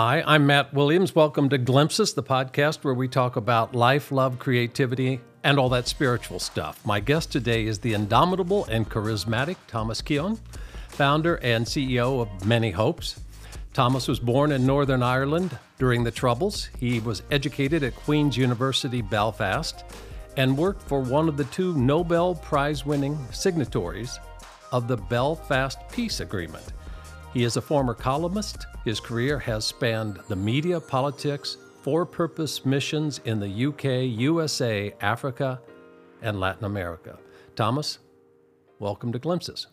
Hi, I'm Matt Williams. Welcome to Glimpses, the podcast where we talk about life, love, creativity, and all that spiritual stuff. My guest today is the indomitable and charismatic Thomas Keown, founder and CEO of Many Hopes. Thomas was born in Northern Ireland during the Troubles. He was educated at Queen's University Belfast and worked for one of the two Nobel Prize winning signatories of the Belfast Peace Agreement. He is a former columnist. His career has spanned the media, politics, for purpose missions in the UK, USA, Africa, and Latin America. Thomas, welcome to Glimpses.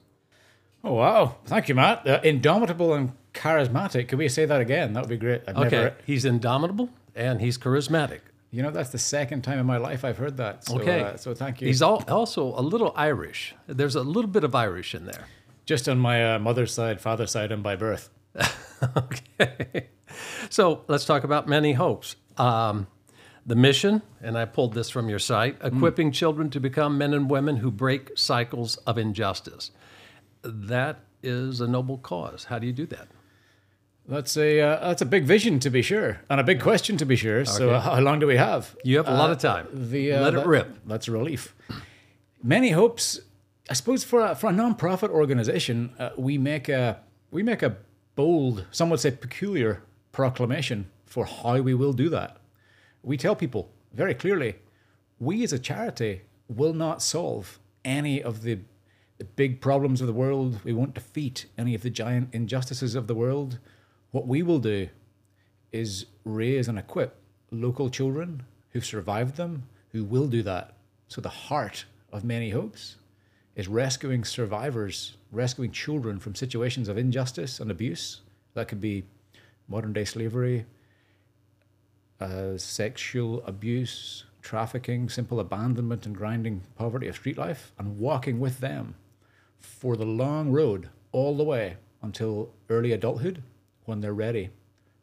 Oh, wow. Thank you, Matt. Uh, indomitable and charismatic. Could we say that again? That would be great. I've okay. Never... He's indomitable and he's charismatic. You know, that's the second time in my life I've heard that. So, okay. Uh, so thank you. He's also a little Irish. There's a little bit of Irish in there. Just on my uh, mother's side, father's side, and by birth. okay. So let's talk about Many Hopes. Um, the mission, and I pulled this from your site, equipping mm. children to become men and women who break cycles of injustice that is a noble cause. How do you do that? That's a uh, that's a big vision to be sure, and a big question to be sure. Okay. So, uh, how long do we have? You have a lot of uh, time. The, uh, Let it rip. That's a relief. Many hopes. I suppose for a, for a non-profit organization, uh, we make a we make a bold, some would say peculiar proclamation for how we will do that. We tell people very clearly, we as a charity will not solve any of the the big problems of the world. We won't defeat any of the giant injustices of the world. What we will do is raise and equip local children who've survived them, who will do that. So the heart of many hopes is rescuing survivors, rescuing children from situations of injustice and abuse. That could be modern day slavery, uh, sexual abuse, trafficking, simple abandonment and grinding poverty of street life, and walking with them for the long road all the way until early adulthood when they're ready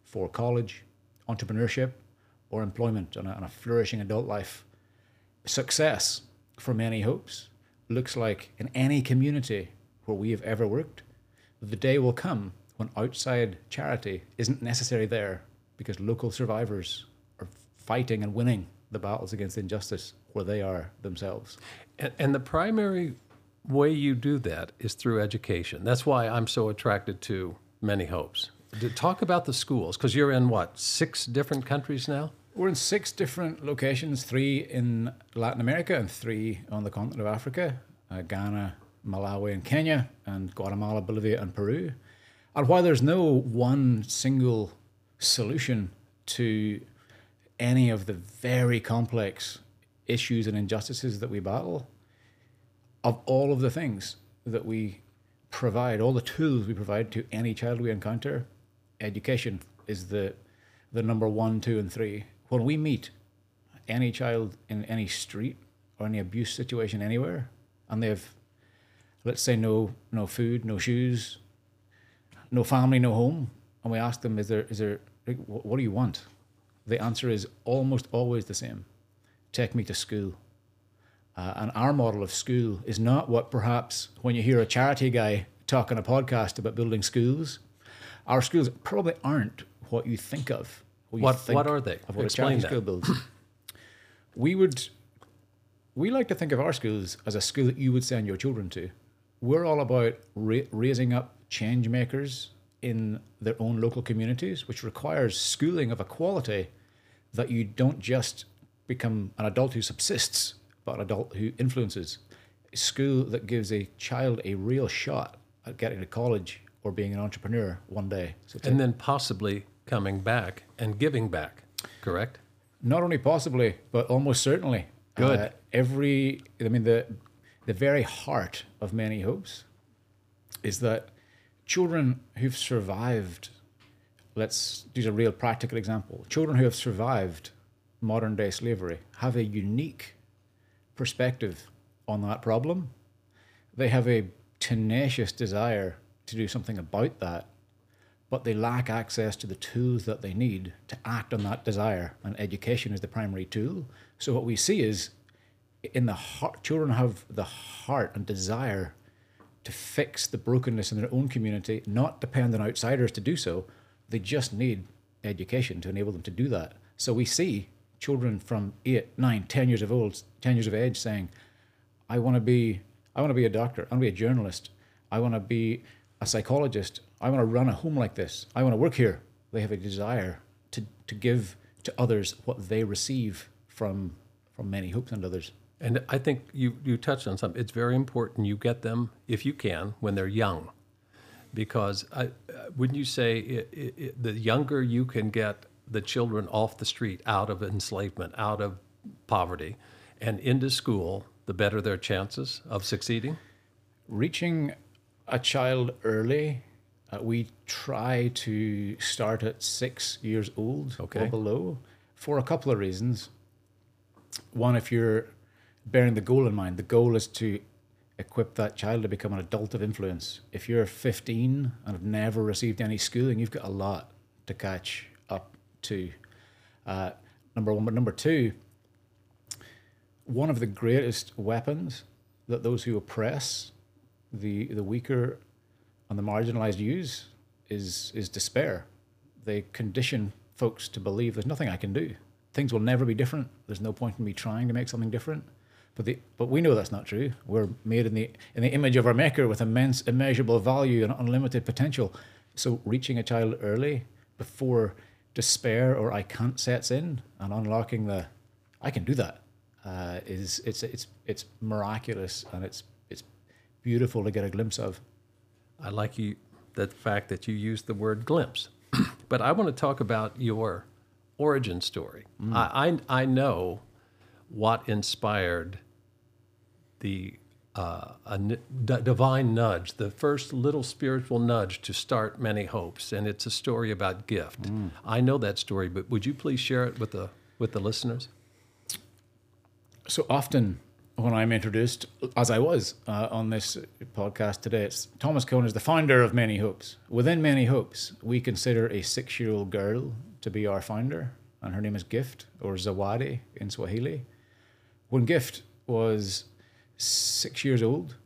for college, entrepreneurship, or employment and a, and a flourishing adult life. Success for many hopes looks like in any community where we have ever worked, the day will come when outside charity isn't necessary there because local survivors are fighting and winning the battles against injustice where they are themselves. And, and the primary way you do that is through education. That's why I'm so attracted to Many Hopes. Talk about the schools, because you're in what, six different countries now? We're in six different locations three in Latin America and three on the continent of Africa uh, Ghana, Malawi, and Kenya, and Guatemala, Bolivia, and Peru. And while there's no one single solution to any of the very complex issues and injustices that we battle, of all of the things that we provide, all the tools we provide to any child we encounter, education is the the number one, two, and three. When we meet any child in any street or any abuse situation anywhere, and they have, let's say, no no food, no shoes, no family, no home, and we ask them, is there is there what do you want? The answer is almost always the same: take me to school. Uh, and our model of school is not what perhaps when you hear a charity guy talk on a podcast about building schools, our schools probably aren't what you think of. What, what, are they? Of what Explain that. school builds. we would, we like to think of our schools as a school that you would send your children to. We're all about ra- raising up change makers in their own local communities, which requires schooling of a quality that you don't just become an adult who subsists but an adult who influences. A school that gives a child a real shot at getting to college or being an entrepreneur one day. So and then possibly coming back and giving back, correct? Not only possibly, but almost certainly. Good. Uh, every, I mean, the the very heart of many hopes is that children who've survived, let's use a real practical example. Children who have survived modern day slavery have a unique perspective on that problem. They have a tenacious desire to do something about that, but they lack access to the tools that they need to act on that desire, and education is the primary tool. So what we see is in the heart, children have the heart and desire to fix the brokenness in their own community, not depend on outsiders to do so. They just need education to enable them to do that. So we see children from eight, nine, ten years of old, ten years of age saying, I want to be I want to be a doctor, I want to be a journalist, I want to be a psychologist, I want to run a home like this, I want to work here. They have a desire to, to give to others what they receive from from many hopes and others. And I think you, you touched on something. It's very important you get them, if you can, when they're young. Because I, wouldn't you say it, it, it, the younger you can get the children off the street, out of enslavement, out of poverty, and into school, the better their chances of succeeding? Reaching a child early, uh, we try to start at six years old Okay. or below for a couple of reasons. One, if you're bearing the goal in mind, the goal is to equip that child to become an adult of influence. If you're 15 and have never received any schooling, you've got a lot to catch up to. Uh, number one, but number two, one of the greatest weapons that those who oppress the the weaker and the marginalized use is is despair. They condition folks to believe there's nothing I can do. Things will never be different. There's no point in me trying to make something different. But the, but we know that's not true. We're made in the in the image of our maker with immense immeasurable value and unlimited potential. So reaching a child early before despair or I can't sets in and unlocking the I can do that uh, is it's it's it's miraculous and it's beautiful to get a glimpse of. I like you the fact that you used the word glimpse. but I want to talk about your origin story. I, I I know what inspired the uh, a n- d- divine nudge, the first little spiritual nudge to start many hopes, and it's a story about gift. I know that story, but would you please share it with the with the listeners? So often when I'm introduced, as I was uh, on this podcast today, it's Thomas Keown is the founder of Many Hopes. Within Many Hopes, we consider a six-year-old girl to be our founder, and her name is Gift or Zawadi in Swahili. When Gift was six years old,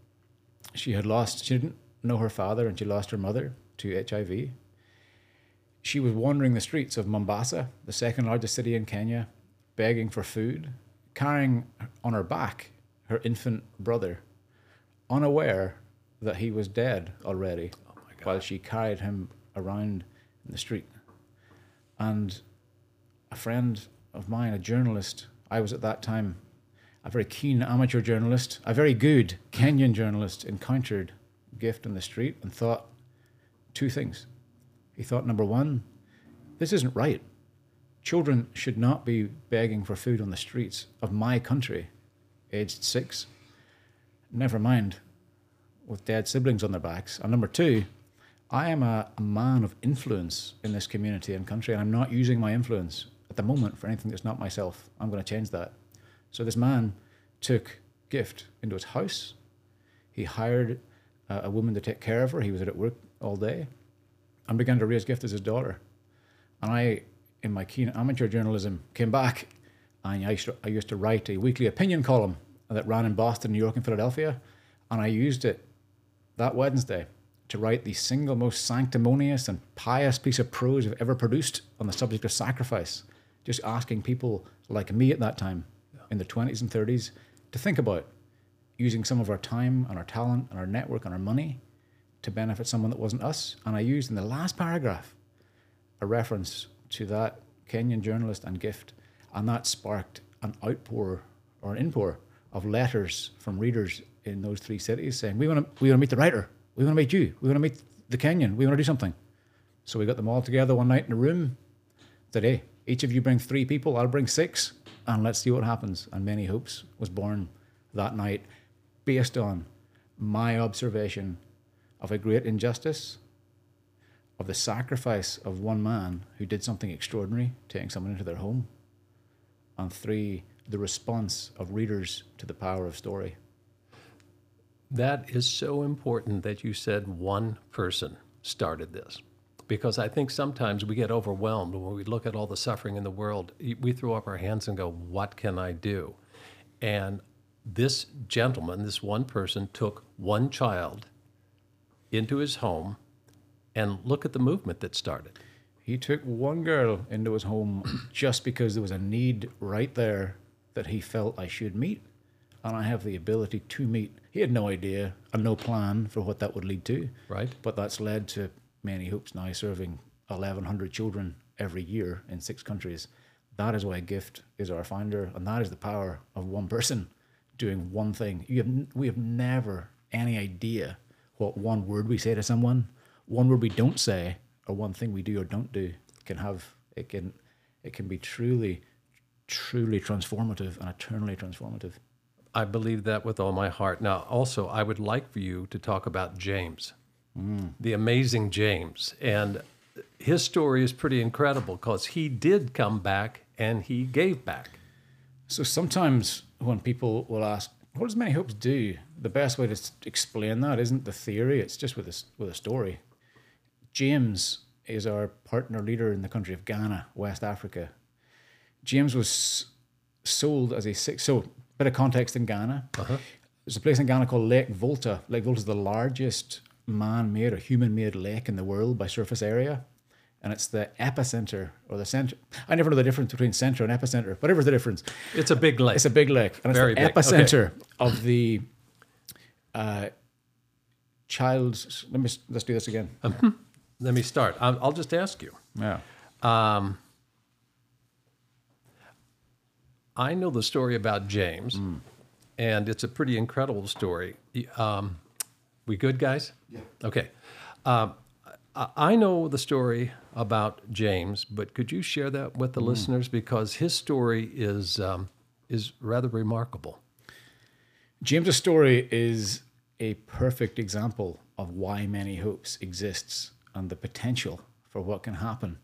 she had lost. She didn't know her father, and she lost her mother to HIV. She was wandering the streets of Mombasa, the second largest city in Kenya, begging for food, carrying on her back her infant brother, unaware that he was dead already, oh while she carried him around in the street. And a friend of mine, a journalist, I was at that time a very keen amateur journalist, a very good Kenyan journalist, encountered Gift in the street and thought two things. He thought, number one, this isn't right. Children should not be begging for food on the streets of my country, aged six. Never mind with dead siblings on their backs. And number two, I am a, a man of influence in this community and country, and I'm not using my influence at the moment for anything that's not myself. I'm going to change that. So this man took Gift into his house. He hired a, a woman to take care of her. He was at work all day and began to raise Gift as his daughter. And I, in my keen amateur journalism, came back and I used, to, I used to write a weekly opinion column that ran in Boston, New York, and Philadelphia. And I used it that Wednesday to write the single most sanctimonious and pious piece of prose I've ever produced on the subject of sacrifice. Just asking people like me at that time, in the 20s and 30s, to think about using some of our time and our talent and our network and our money to benefit someone that wasn't us. And I used in the last paragraph a reference to that Kenyan journalist and gift, and that sparked an outpour or an inpour of letters from readers in those three cities saying, "We want to, we want to meet the writer. We want to meet you. We want to meet the Kenyan. We want to do something." So we got them all together one night in a room. Today, each of you bring three people. I'll bring six, and let's see what happens." And Many Hopes was born that night, based on my observation of a great injustice of the sacrifice of one man who did something extraordinary, taking someone into their home, and three, the response of readers to the power of story. That is so important that you said one person started this. Because I think sometimes we get overwhelmed when we look at all the suffering in the world. We throw up our hands and go, What can I do? And this gentleman, this one person, took one child into his home and look at the movement that started. He took one girl into his home just because there was a need right there that he felt I should meet, and I have the ability to meet. He had no idea and no plan for what that would lead to. Right. But that's led to many hopes now serving 1,100 children every year in six countries. That is why Gift is our founder, and that is the power of one person doing one thing. You have, we have never any idea what one word we say to someone, one word we don't say, or one thing we do or don't do can have. It can, it can be truly, truly transformative and eternally transformative. I believe that with all my heart. Now, also, I would like for you to talk about James, mm. the amazing James. And his story is pretty incredible because he did come back and he gave back. So sometimes when people will ask, "What does Many Hopes do?" The best way to explain that isn't the theory; it's just with a, with a story. James is our partner leader in the country of Ghana, West Africa. James was sold as a six. So, bit of context in Ghana. There's a place in Ghana called Lake Volta. Lake Volta is the largest man-made or human-made lake in the world by surface area, and it's the epicenter or the center. I never know the difference between center and epicenter. Whatever's the difference, It's a big lake. it's a big lake, and it's Very the big, okay. epicenter of the uh, child's. Let me let's do this again. Let me start. I'll, I'll just ask you. yeah. Um, I know the story about James, and it's a pretty incredible story. Um, we good, guys? Yeah. Okay. Um, I, I know the story about James, but could you share that with the listeners because his story is um, is rather remarkable. James's story is a perfect example of why Many Hopes exists and the potential for what can happen.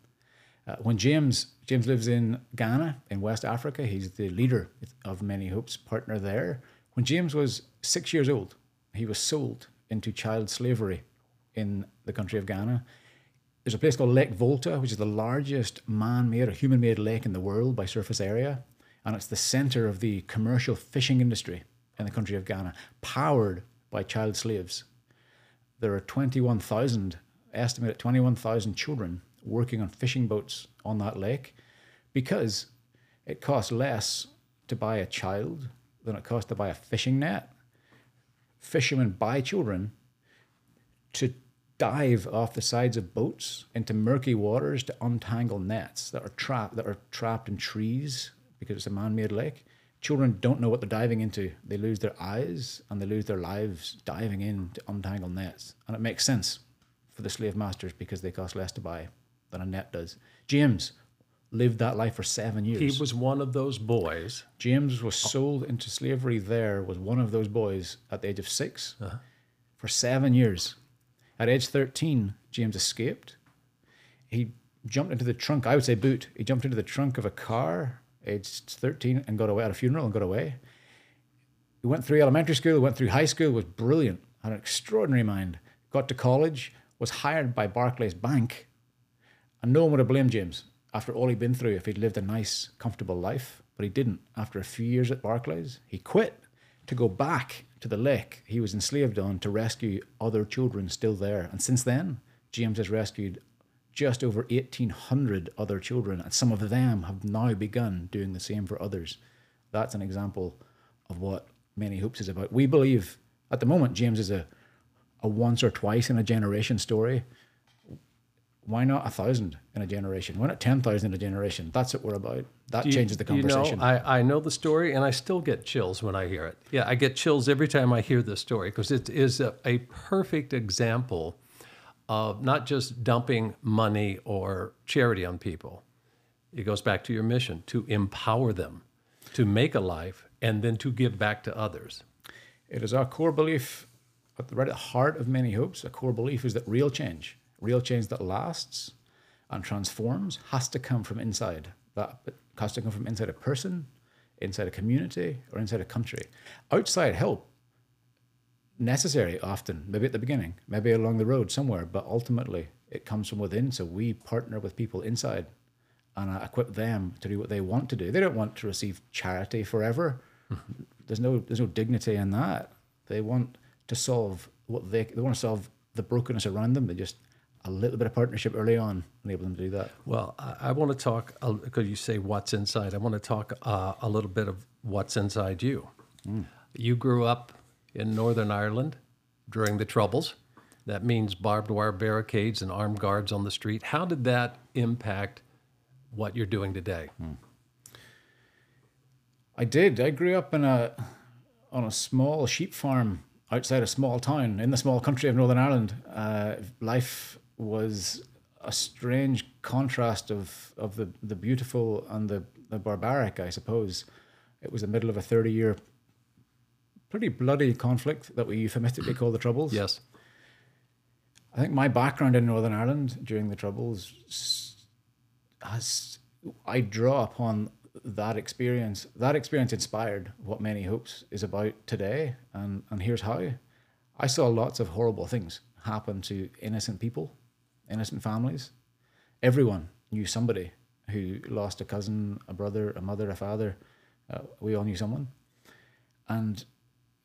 Uh, when James James lives in Ghana in West Africa, he's the leader of Many Hopes, partner there. When James was six years old, he was sold into child slavery in the country of Ghana. There's a place called Lake Volta, which is the largest man-made or human-made lake in the world by surface area, and it's the center of the commercial fishing industry in the country of Ghana, powered by child slaves. There are 21,000, estimated 21,000 children working on fishing boats on that lake because it costs less to buy a child than it costs to buy a fishing net. Fishermen buy children to dive off the sides of boats into murky waters to untangle nets that are trapped that are trapped in trees because it's a man-made lake. Children don't know what they're diving into. They lose their eyes and they lose their lives diving in to untangle nets. And it makes sense for the slave masters because they cost less to buy than a net does. James lived that life for seven years. He was one of those boys. James was sold into slavery there, was one of those boys at the age of 6 uh-huh. for seven years. At age 13, James escaped. He jumped into the trunk, I would say boot. He jumped into the trunk of a car, aged 13, and got away at a funeral and got away. He went through elementary school, went through high school, was brilliant, had an extraordinary mind. Got to college, was hired by Barclays Bank, and no one would have blamed James after all he'd been through if he'd lived a nice, comfortable life. But he didn't. After a few years at Barclays, he quit to go back to the lake he was enslaved on to rescue other children still there. And since then, James has rescued just over 1,800 other children, and some of them have now begun doing the same for others. That's an example of what Many Hopes is about. We believe at the moment James is a, a once or twice in a generation story why not a thousand in a generation? Why not ten thousand in a generation? That's what we're about. That You- changes the conversation. You know, I, I know the story and I still get chills when I hear it. Yeah, I get chills every time I hear this story because it is a, a perfect example of not just dumping money or charity on people. It goes back to your mission to empower them, to make a life, and then to give back to others. it is our core belief, at the right at the heart of many hopes. A core belief is that real change, real change that lasts and transforms, has to come from inside. That has to come from inside a person, inside a community, or inside a country. Outside help necessary often, maybe at the beginning, maybe along the road somewhere, but ultimately it comes from within. So we partner with people inside and uh, equip them to do what they want to do. They don't want to receive charity forever. there's no there's no dignity in that. They want to solve what they they want to solve the brokenness around them. They just a little bit of partnership early on enable them to do that. Well, I, I want to talk because you say what's inside. I want to talk uh, a little bit of what's inside you. Mm. You grew up in Northern Ireland during the Troubles. That means barbed wire barricades and armed guards on the street. How did that impact what you're doing today? Mm. I did. I grew up in a on a small sheep farm outside a small town in the small country of Northern Ireland. Uh, life was a strange contrast of, of the, the beautiful and the, the barbaric, I suppose. It was the middle of a 30 year, pretty bloody conflict that we euphemistically call the Troubles. Yes. I think my background in Northern Ireland during the Troubles has, I draw upon that experience. That experience inspired what Many Hopes is about today. And, and here's how I saw lots of horrible things happen to innocent people innocent families. Everyone knew somebody who lost a cousin, a brother, a mother, a father. Uh, we all knew someone. And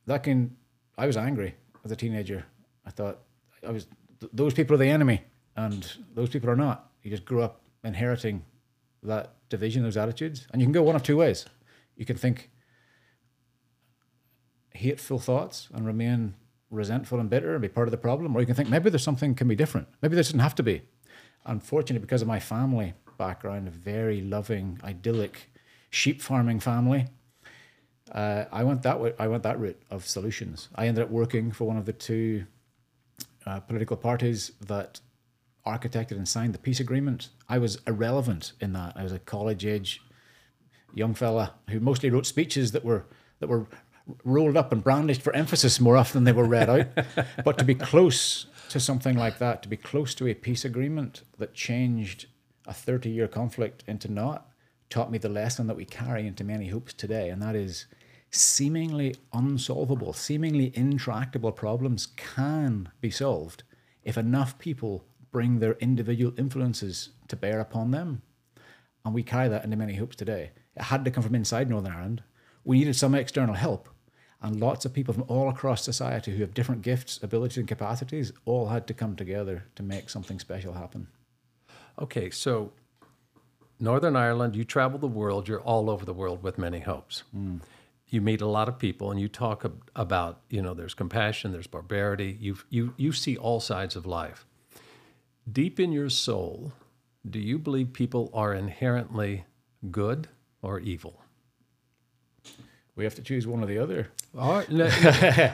that can, I was angry as a teenager. I thought, I was, th- those people are the enemy and those people are not. You just grew up inheriting that division, those attitudes. And you can go one of two ways. You can think hateful thoughts and remain resentful and bitter and be part of the problem, or you can think maybe there's something can be different. Maybe there doesn't have to be. Unfortunately, because of my family background, a very loving, idyllic sheep farming family, uh, I went that way. I went that route of solutions. I ended up working for one of the two uh, political parties that architected and signed the peace agreement. I was irrelevant in that. I was a college age young fella who mostly wrote speeches that were that were rolled up and brandished for emphasis more often than they were read out. but to be close to something like that, to be close to a peace agreement that changed a 30 year conflict into not, taught me the lesson that we carry into many hopes today, and that is seemingly unsolvable, seemingly intractable problems can be solved if enough people bring their individual influences to bear upon them. And we carry that into many hopes today. It had to come from inside Northern Ireland. We needed some external help and lots of people from all across society who have different gifts, abilities, and capacities all had to come together to make something special happen. Okay, so Northern Ireland, you travel the world, you're all over the world with many hopes. Mm. You meet a lot of people and you talk about, you know, there's compassion, there's barbarity, you, you, you see all sides of life. Deep in your soul, do you believe people are inherently good or evil? we have to choose one or the other.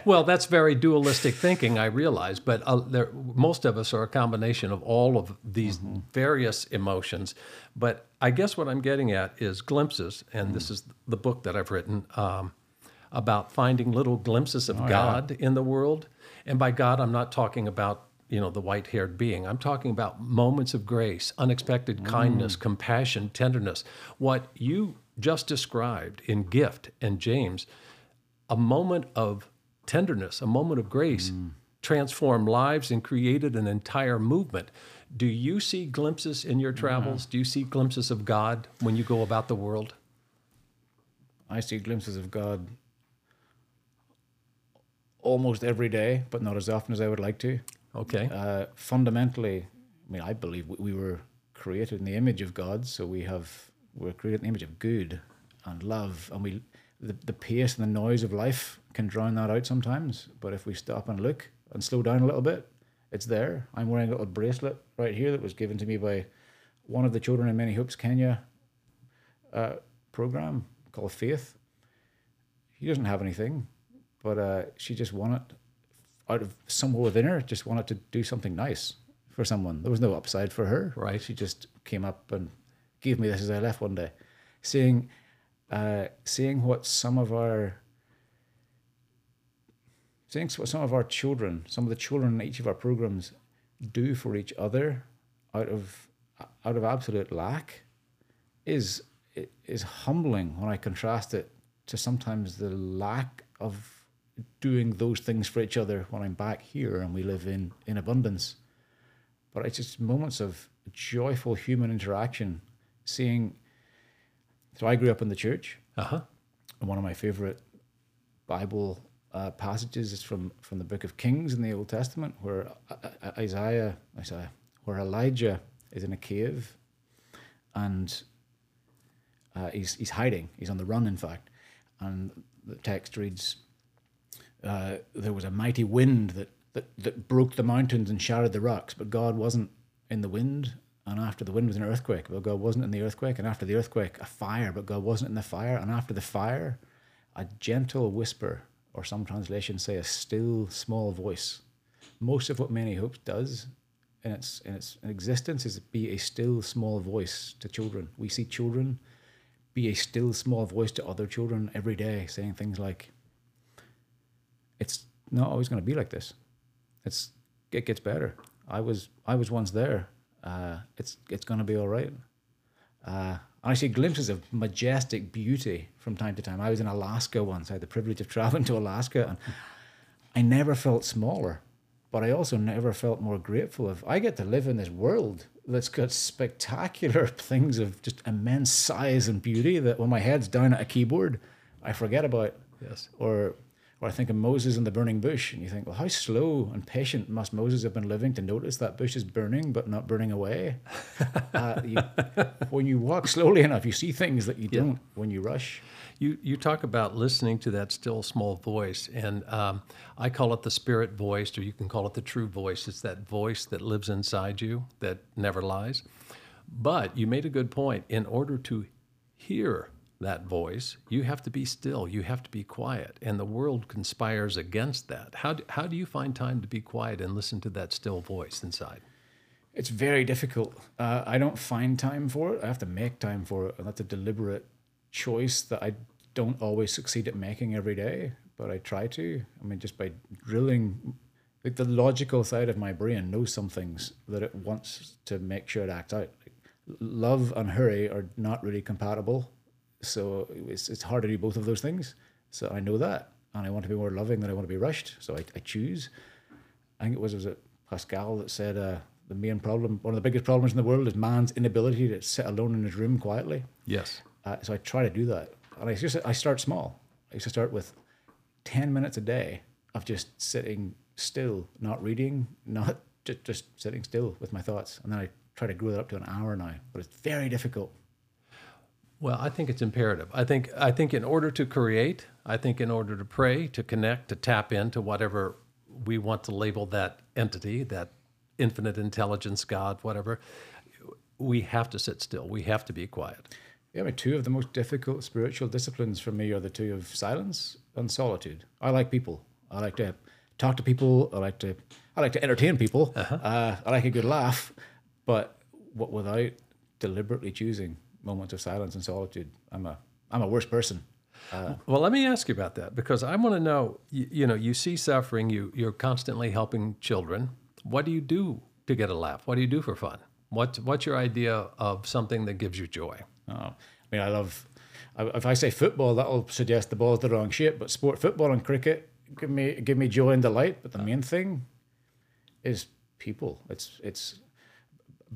well, that's very dualistic thinking, I realize, but uh, there, most of us are a combination of all of these mm-hmm. various emotions. But I guess what I'm getting at is glimpses, and mm. this is the book that I've written um, about finding little glimpses of oh, God yeah. in the world. And by God, I'm not talking about you know the white-haired being. I'm talking about moments of grace, unexpected mm. kindness, compassion, tenderness. What you just described in Gift and James, a moment of tenderness, a moment of grace, mm. transformed lives and created an entire movement. Do you see glimpses in your travels? Do you see glimpses of God when you go about the world? I see glimpses of God almost every day, but not as often as I would like to. Okay. Uh, fundamentally, I mean, I believe we were created in the image of God, so we have we're created in the image of good and love, and we the, the pace and the noise of life can drown that out sometimes. But if we stop and look and slow down a little bit, it's there. I'm wearing a little bracelet right here that was given to me by one of the children in Many Hopes Kenya uh, program called Faith. He doesn't have anything, but uh, she just wanted out of somewhere within her, just wanted to do something nice for someone. There was no upside for her. Right. She just came up and gave me this as I left one day, seeing, uh, seeing what some of our, seeing what some of our children, some of the children in each of our programs, do for each other, out of out of absolute lack, is is humbling when I contrast it to sometimes the lack of doing those things for each other when I'm back here and we live in in abundance. But it's just moments of joyful human interaction seeing. So I grew up in the church. Uh-huh. And one of my favorite Bible uh, passages is from from the book of Kings in the Old Testament, where uh, uh, Isaiah, Isaiah, where Elijah is in a cave and uh, he's, he's hiding. He's on the run, in fact. And the text reads uh, There was a mighty wind that, that, that broke the mountains and shattered the rocks, but God wasn't in the wind. And after the wind was an earthquake, but God wasn't in the earthquake. And after the earthquake, a fire, but God wasn't in the fire. And after the fire, a gentle whisper, or some translations say a still small voice. Most of what Many Hopes does in its in its existence is be a still small voice to children. We see children be a still small voice to other children every day, saying things like, "It's not always going to be like this. It's it gets better. I was I was once there. Uh, it's it's going to be all right." Uh, I see glimpses of majestic beauty from time to time. I was in Alaska once. I had the privilege of traveling to Alaska, and I never felt smaller, but I also never felt more grateful of. I get to live in this world that's got spectacular things of just immense size and beauty that when my head's down at a keyboard, I forget about. Yes. Or or I think of Moses in the burning bush, and you think, well, how slow and patient must Moses have been living to notice that bush is burning but not burning away? uh, you, when you walk slowly enough, you see things that you Yeah. don't when you rush. You, you talk about listening to that still small voice, and um, I call it the spirit voice, or you can call it the true voice. It's that voice that lives inside you that never lies. But you made a good point. In order to hear that voice, you have to be still, you have to be quiet, and the world conspires against that. How do, how do you find time to be quiet and listen to that still voice inside? It's very difficult. Uh, I don't find time for it. I have to make time for it, and that's a deliberate choice that I don't always succeed at making every day, but I try to. I mean, just by drilling, like the logical side of my brain knows some things that it wants to make sure it acts out. Like, love and hurry are not really compatible, so it's it's hard to do both of those things. So I know that, and I want to be more loving than I want to be rushed. So I, I choose. I think it was was it Pascal that said uh, the main problem, one of the biggest problems in the world, is man's inability to sit alone in his room quietly. Yes. Uh, so I try to do that, and I just I start small. I used to start with ten minutes a day of just sitting still, not reading, not just just sitting still with my thoughts, and then I try to grow that up to an hour now. But it's very difficult. Well, I think it's imperative. I think I think in order to create, I think in order to pray, to connect, to tap into whatever we want to label that entity, that infinite intelligence, God, whatever, we have to sit still. We have to be quiet. Yeah, I mean, two of the most difficult spiritual disciplines for me are the two of silence and solitude. I like people. I like to talk to people. I like to I like to entertain people. uh I like a good laugh, but what without deliberately choosing moments of silence and solitude, I'm a I'm a worse person. Uh, well, let me ask you about that because I want to know. You, you know, you see suffering. You you're constantly helping children. What do you do to get a laugh? What do you do for fun? What what's your idea of something that gives you joy? Oh, I mean, I love. If I say football, that'll suggest the ball's the wrong shape. But sport, football, and cricket give me give me joy and delight. But the uh. main thing is people. It's it's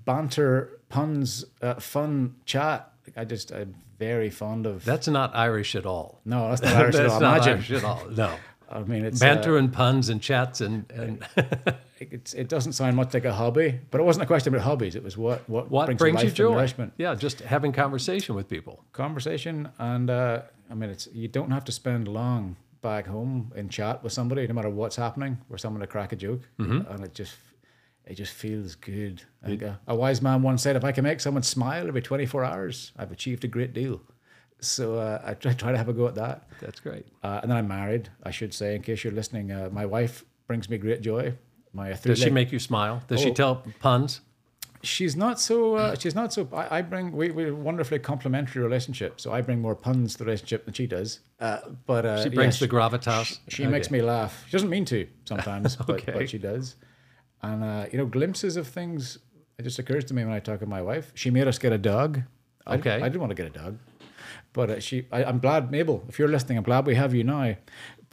banter, puns, uh, fun chat. I just I'm very fond of. That's not Irish at all. no, that's not Irish at all. not Imagine. Irish at all. No. I mean, it's banter uh, and puns and chats and, and it's, it doesn't sound much like a hobby, but it wasn't a question about hobbies. It was what what, what brings, brings, you and joy? nourishment. Yeah, just having conversation with people. conversation and uh, I mean it's you don't have to spend long back home in chat with somebody no matter what's happening for someone to crack a joke and it just it just feels good. I think a, a wise man once said, "If I can make someone smile every 24 hours, I've achieved a great deal." So uh, I try, try to have a go at that. That's great. Uh, and then I'm married, I should say, in case you're listening. Uh, my wife brings me great joy. My Does she make you smile? Does she Oh. tell puns? She's not so. Uh, she's not so. I, I bring we we wonderfully complementary relationship. So I bring more puns to the relationship than she does. Uh, but uh, She brings yeah, the gravitas. She, she makes me laugh. She doesn't mean to sometimes, but, Okay. but she does. And uh, you know, glimpses of things. It just occurs to me when I talk to my wife. She made us get a dog. Okay. I didn't want to get a dog, but uh, she. I, I'm glad, Mabel. If you're listening, I'm glad we have you now.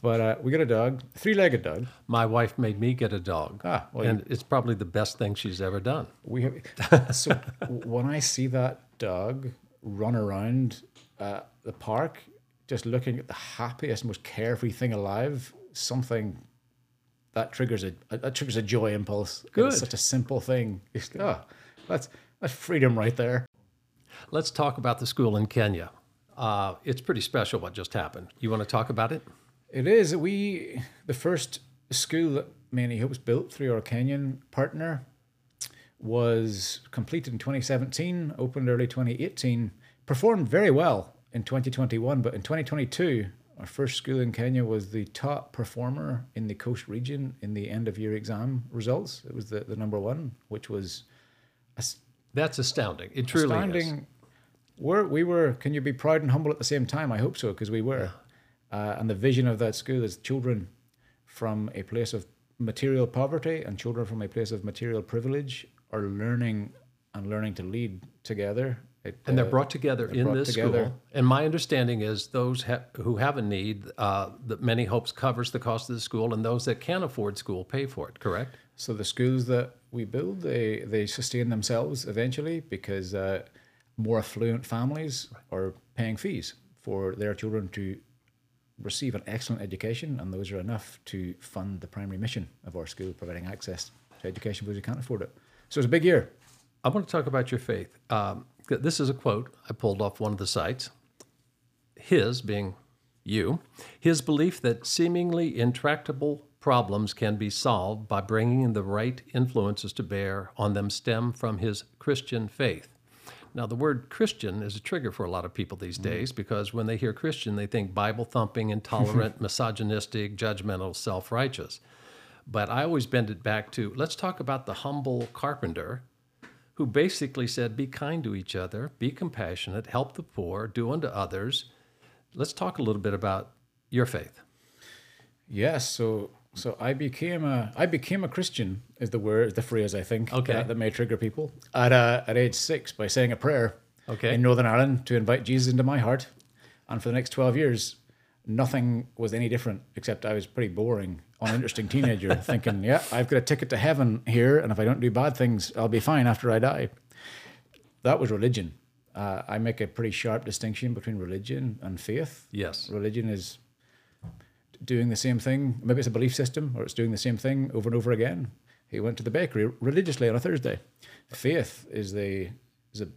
But uh, we got a dog, three-legged dog. My wife made me get a dog, Ah, well, and it's probably the best thing she's ever done. We have so when I see that dog run around uh, the park, just looking at the happiest, most carefree thing alive, something that triggers a that triggers a joy impulse. Good. It's such a simple thing. Oh, that's that's freedom right there. Let's talk about the school in Kenya. Uh, it's pretty special what just happened. You want to talk about it? It is. We the first school that Many Hopes built through our Kenyan partner was completed in 2017, opened early 2018, performed very well in 2021, but in 2022, our first school in Kenya was the top performer in the coast region in the end of year exam results. It was the, the number one, which was as- That's astounding. It truly is. astounding. We're, we were, can you be proud and humble at the same time? I hope so, because we were. Uh, and the vision of that school is children from a place of material poverty and children from a place of material privilege are learning and learning to lead together. It, And they're uh, brought together in brought this together. school. And my understanding is those ha- who have a need, uh, that Many Hopes covers the cost of the school, and those that can't afford school pay for it. Correct? So the schools that we build, they they sustain themselves eventually because uh, more affluent families are paying fees for their children to receive an excellent education, and those are enough to fund the primary mission of our school, providing access to education for those who can't afford it. So it's a big year. I want to talk about your faith. Um, this is a quote I pulled off one of the sites. His, being you, his belief that seemingly intractable problems can be solved by bringing the right influences to bear on them stem from his Christian faith. Now, the word Christian is a trigger for a lot of people these mm-hmm. days because when they hear Christian, they think Bible thumping, intolerant, misogynistic, judgmental, self righteous. But I always bend it back to let's talk about the humble carpenter who basically said, Be kind to each other, be compassionate, help the poor, do unto others. Let's talk a little bit about your faith. Yes, so so I became a I became a Christian is the word the phrase I think Okay. that, that may trigger people at uh, at age six by saying a prayer Okay. in Northern Ireland to invite Jesus into my heart, and for the next twelve years, nothing was any different except I was pretty boring, uninteresting teenager thinking, yeah, I've got a ticket to heaven here, and if I don't do bad things, I'll be fine after I die. That was religion. Uh, I make a pretty sharp distinction between religion and faith. Yes. Religion is doing the same thing. Maybe it's a belief system or it's doing the same thing over and over again. He went to the bakery religiously on a Thursday. Faith is the is a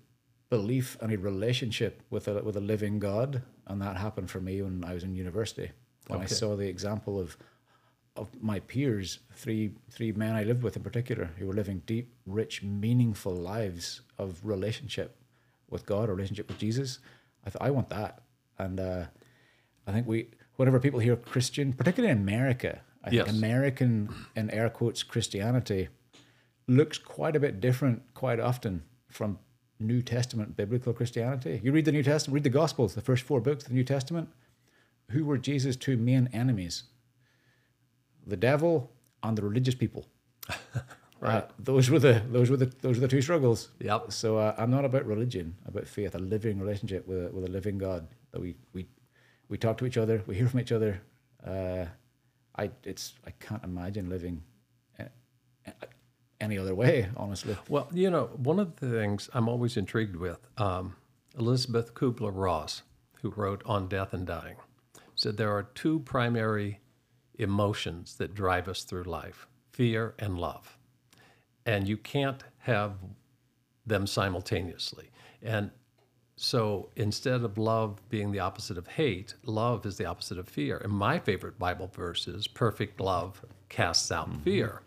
belief and a relationship with a with a living God, and that happened for me when I was in university. When I saw the example of of my peers, three three men I lived with in particular, who were living deep, rich, meaningful lives of relationship with God, relationship with Jesus. I thought I want that, and uh, I think we, whenever people hear Christian, particularly in America, I Yes. think American, in air quotes, Christianity looks quite a bit different quite often from New Testament biblical Christianity. You read the New Testament, read the Gospels, the first four books of the New Testament. Who were Jesus' two main enemies? The devil and the religious people. Right. Uh, those were the those were the those were the two struggles. Yep. So uh, I'm not about religion, about faith, a living relationship with a, with a living God that we we we talk to each other, we hear from each other. Uh, I it's I can't imagine living a- a- any other way, honestly. Well, you know, one of the things I'm always intrigued with, um, Elizabeth Kubler Ross, who wrote On Death and Dying, said there are two primary emotions that drive us through life fear and love. And you can't have them simultaneously. And so instead of love being the opposite of hate, love is the opposite of fear. And my favorite Bible verse is perfect love casts out mm-hmm. fear.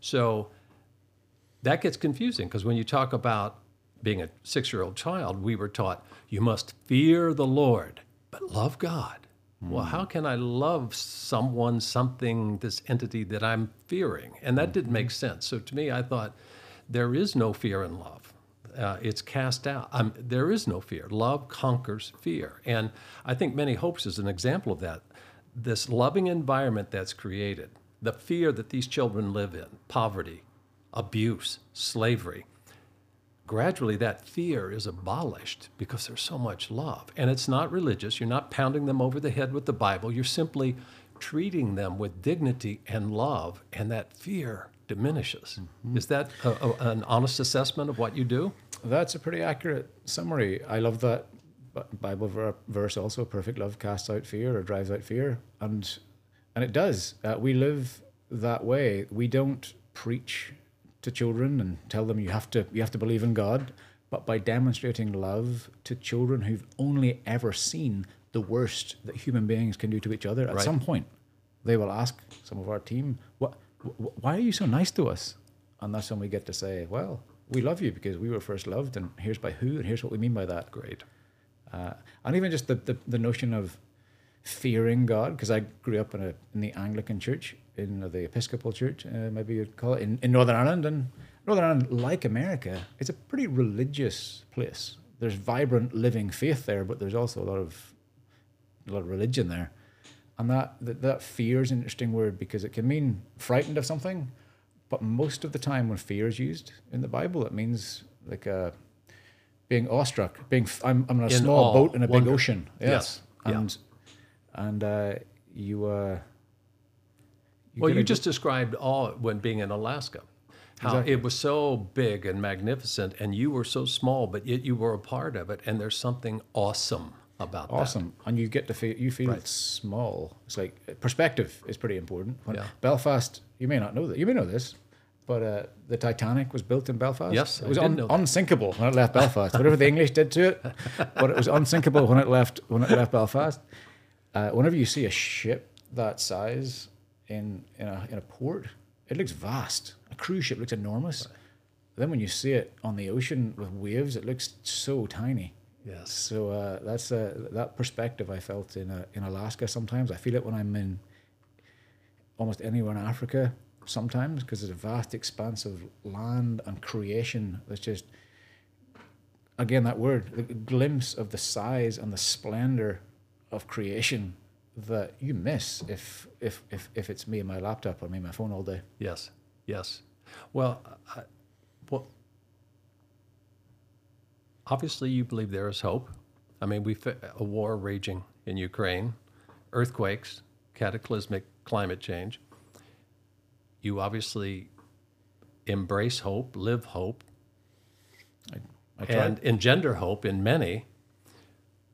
So that gets confusing because when you talk about being a six year old child, we were taught you must fear the Lord, but love God. Well, how can I love someone, something, this entity that I'm fearing? And that didn't make sense. So to me, I thought there is no fear in love. Uh, it's cast out. Um, there is no fear. Love conquers fear. And I think Many Hopes is an example of that. This loving environment that's created, the fear that these children live in, poverty, abuse, slavery, gradually that fear is abolished because there's so much love. And it's not religious. You're not pounding them over the head with the Bible. You're simply treating them with dignity and love, and that fear diminishes. Is that a, a- an honest assessment of what you do? That's a pretty accurate summary. I love that Bible verse also. Perfect love casts out fear or drives out fear, and and it does. Uh, we live that way. We don't preach to children and tell them you have to you have to believe in God, but by demonstrating love to children who've only ever seen the worst that human beings can do to each other, at Right. some point they will ask some of our team, "What? wh- Why are you so nice to us?" And that's when we get to say, "Well, we love you because we were first loved, and here's by who, and here's what we mean by that." Great. Uh, and even just the, the, the notion of fearing God, because I grew up in a in the Anglican Church, in the Episcopal Church, uh, maybe you'd call it, in, in Northern Ireland, and Northern Ireland, like America, it's a pretty religious place. There's vibrant living faith there, but there's also a lot of a lot of religion there, and that that, that fear is an interesting word because it can mean frightened of something, but most of the time when fear is used in the Bible, it means like a being awestruck, being I'm, I'm in a In small boat in a big ocean. Yes, Yes, yeah. and and uh, you. Uh, well, you just described all when being in Alaska. How Exactly. it was so big and magnificent, and you were so small, but yet you were a part of it. And there's something awesome about that. awesome, and you get to feel you feel Right. small. It's like perspective is pretty important. When Yeah. Belfast, you may not know that. You may know this, but uh, the Titanic was built in Belfast. Yes, it I was un- that. unsinkable when it left Belfast. Whatever the English did to it, but it was unsinkable when it left when it left Belfast. Uh, whenever you see a ship that size in in a in a port, it looks vast. A cruise ship looks enormous. Then when you see it on the ocean with waves, it looks so tiny. Yes. So uh, that's uh, that perspective I felt in uh, in Alaska. Sometimes I feel it when I'm in almost anywhere in Africa. Sometimes because it's a vast expanse of land and creation that's just again that word, the glimpse of the size and the splendor of creation that you miss if if if if it's me and my laptop or me and my phone all day. Yes, yes. Well, I, well, obviously you believe there is hope. I mean, we've a war raging in Ukraine, earthquakes, cataclysmic climate change. You obviously embrace hope, live hope, I, I and engender hope in many.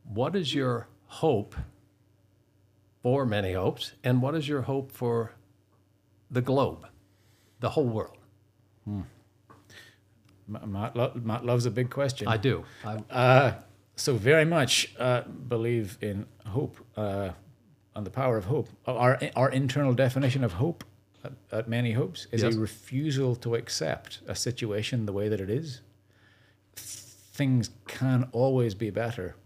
What is your hope for Many Hopes, and what is your hope for the globe, the whole world? Ma- Matt, lo- Matt loves a big question. I do. I, Uh, so very much uh, believe in hope uh, and the power of hope. Our our internal definition of hope at, at Many Hopes is Yes. a refusal to accept a situation the way that it is. Things can always be better.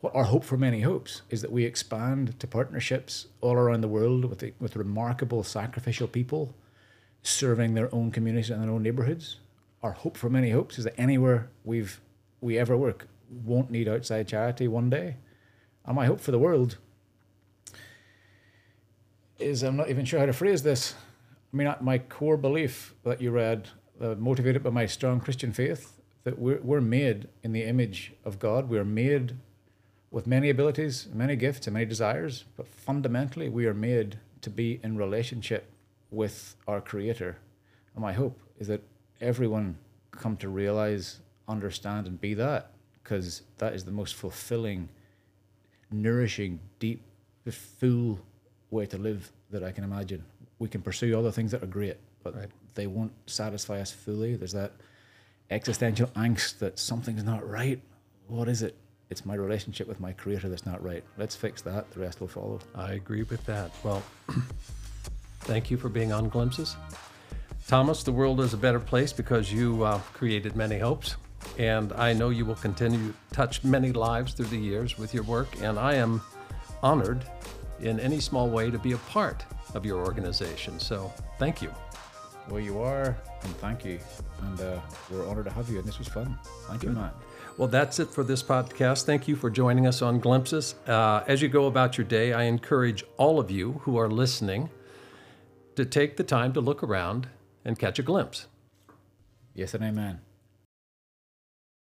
What our hope for Many Hopes is that we expand to partnerships all around the world with the, with remarkable sacrificial people serving their own communities and their own neighborhoods. Our hope for Many Hopes is that anywhere we've we ever work won't need outside charity one day. And my hope for the world is I'm not even sure how to phrase this. I mean, my core belief that you read, uh, motivated by my strong Christian faith, that we're, we're made in the image of God. We're made with many abilities, many gifts, and many desires, but fundamentally, we are made to be in relationship with our Creator. And my hope is that everyone come to realize, understand, and be that, because that is the most fulfilling, nourishing, deep, full way to live that I can imagine. We can pursue other things that are great, but Right. they won't satisfy us fully. There's that existential angst that something's not right. What is it? It's my relationship with my creator that's not right. Let's fix that. The rest will follow. I agree with that. Well, thank you for being on Glimpses. Thomas, the world is a better place because you uh, created Many Hopes. And I know you will continue to touch many lives through the years with your work. And I am honored in any small way to be a part of your organization. So thank you. Well, you are, and thank you. And uh, we're honored to have you. And this was fun. Thank you, Matt. Well, that's it for this podcast. Thank you for joining us on Glimpses. Uh, as you go about your day, I encourage all of you who are listening to take the time to look around and catch a glimpse. Yes and amen.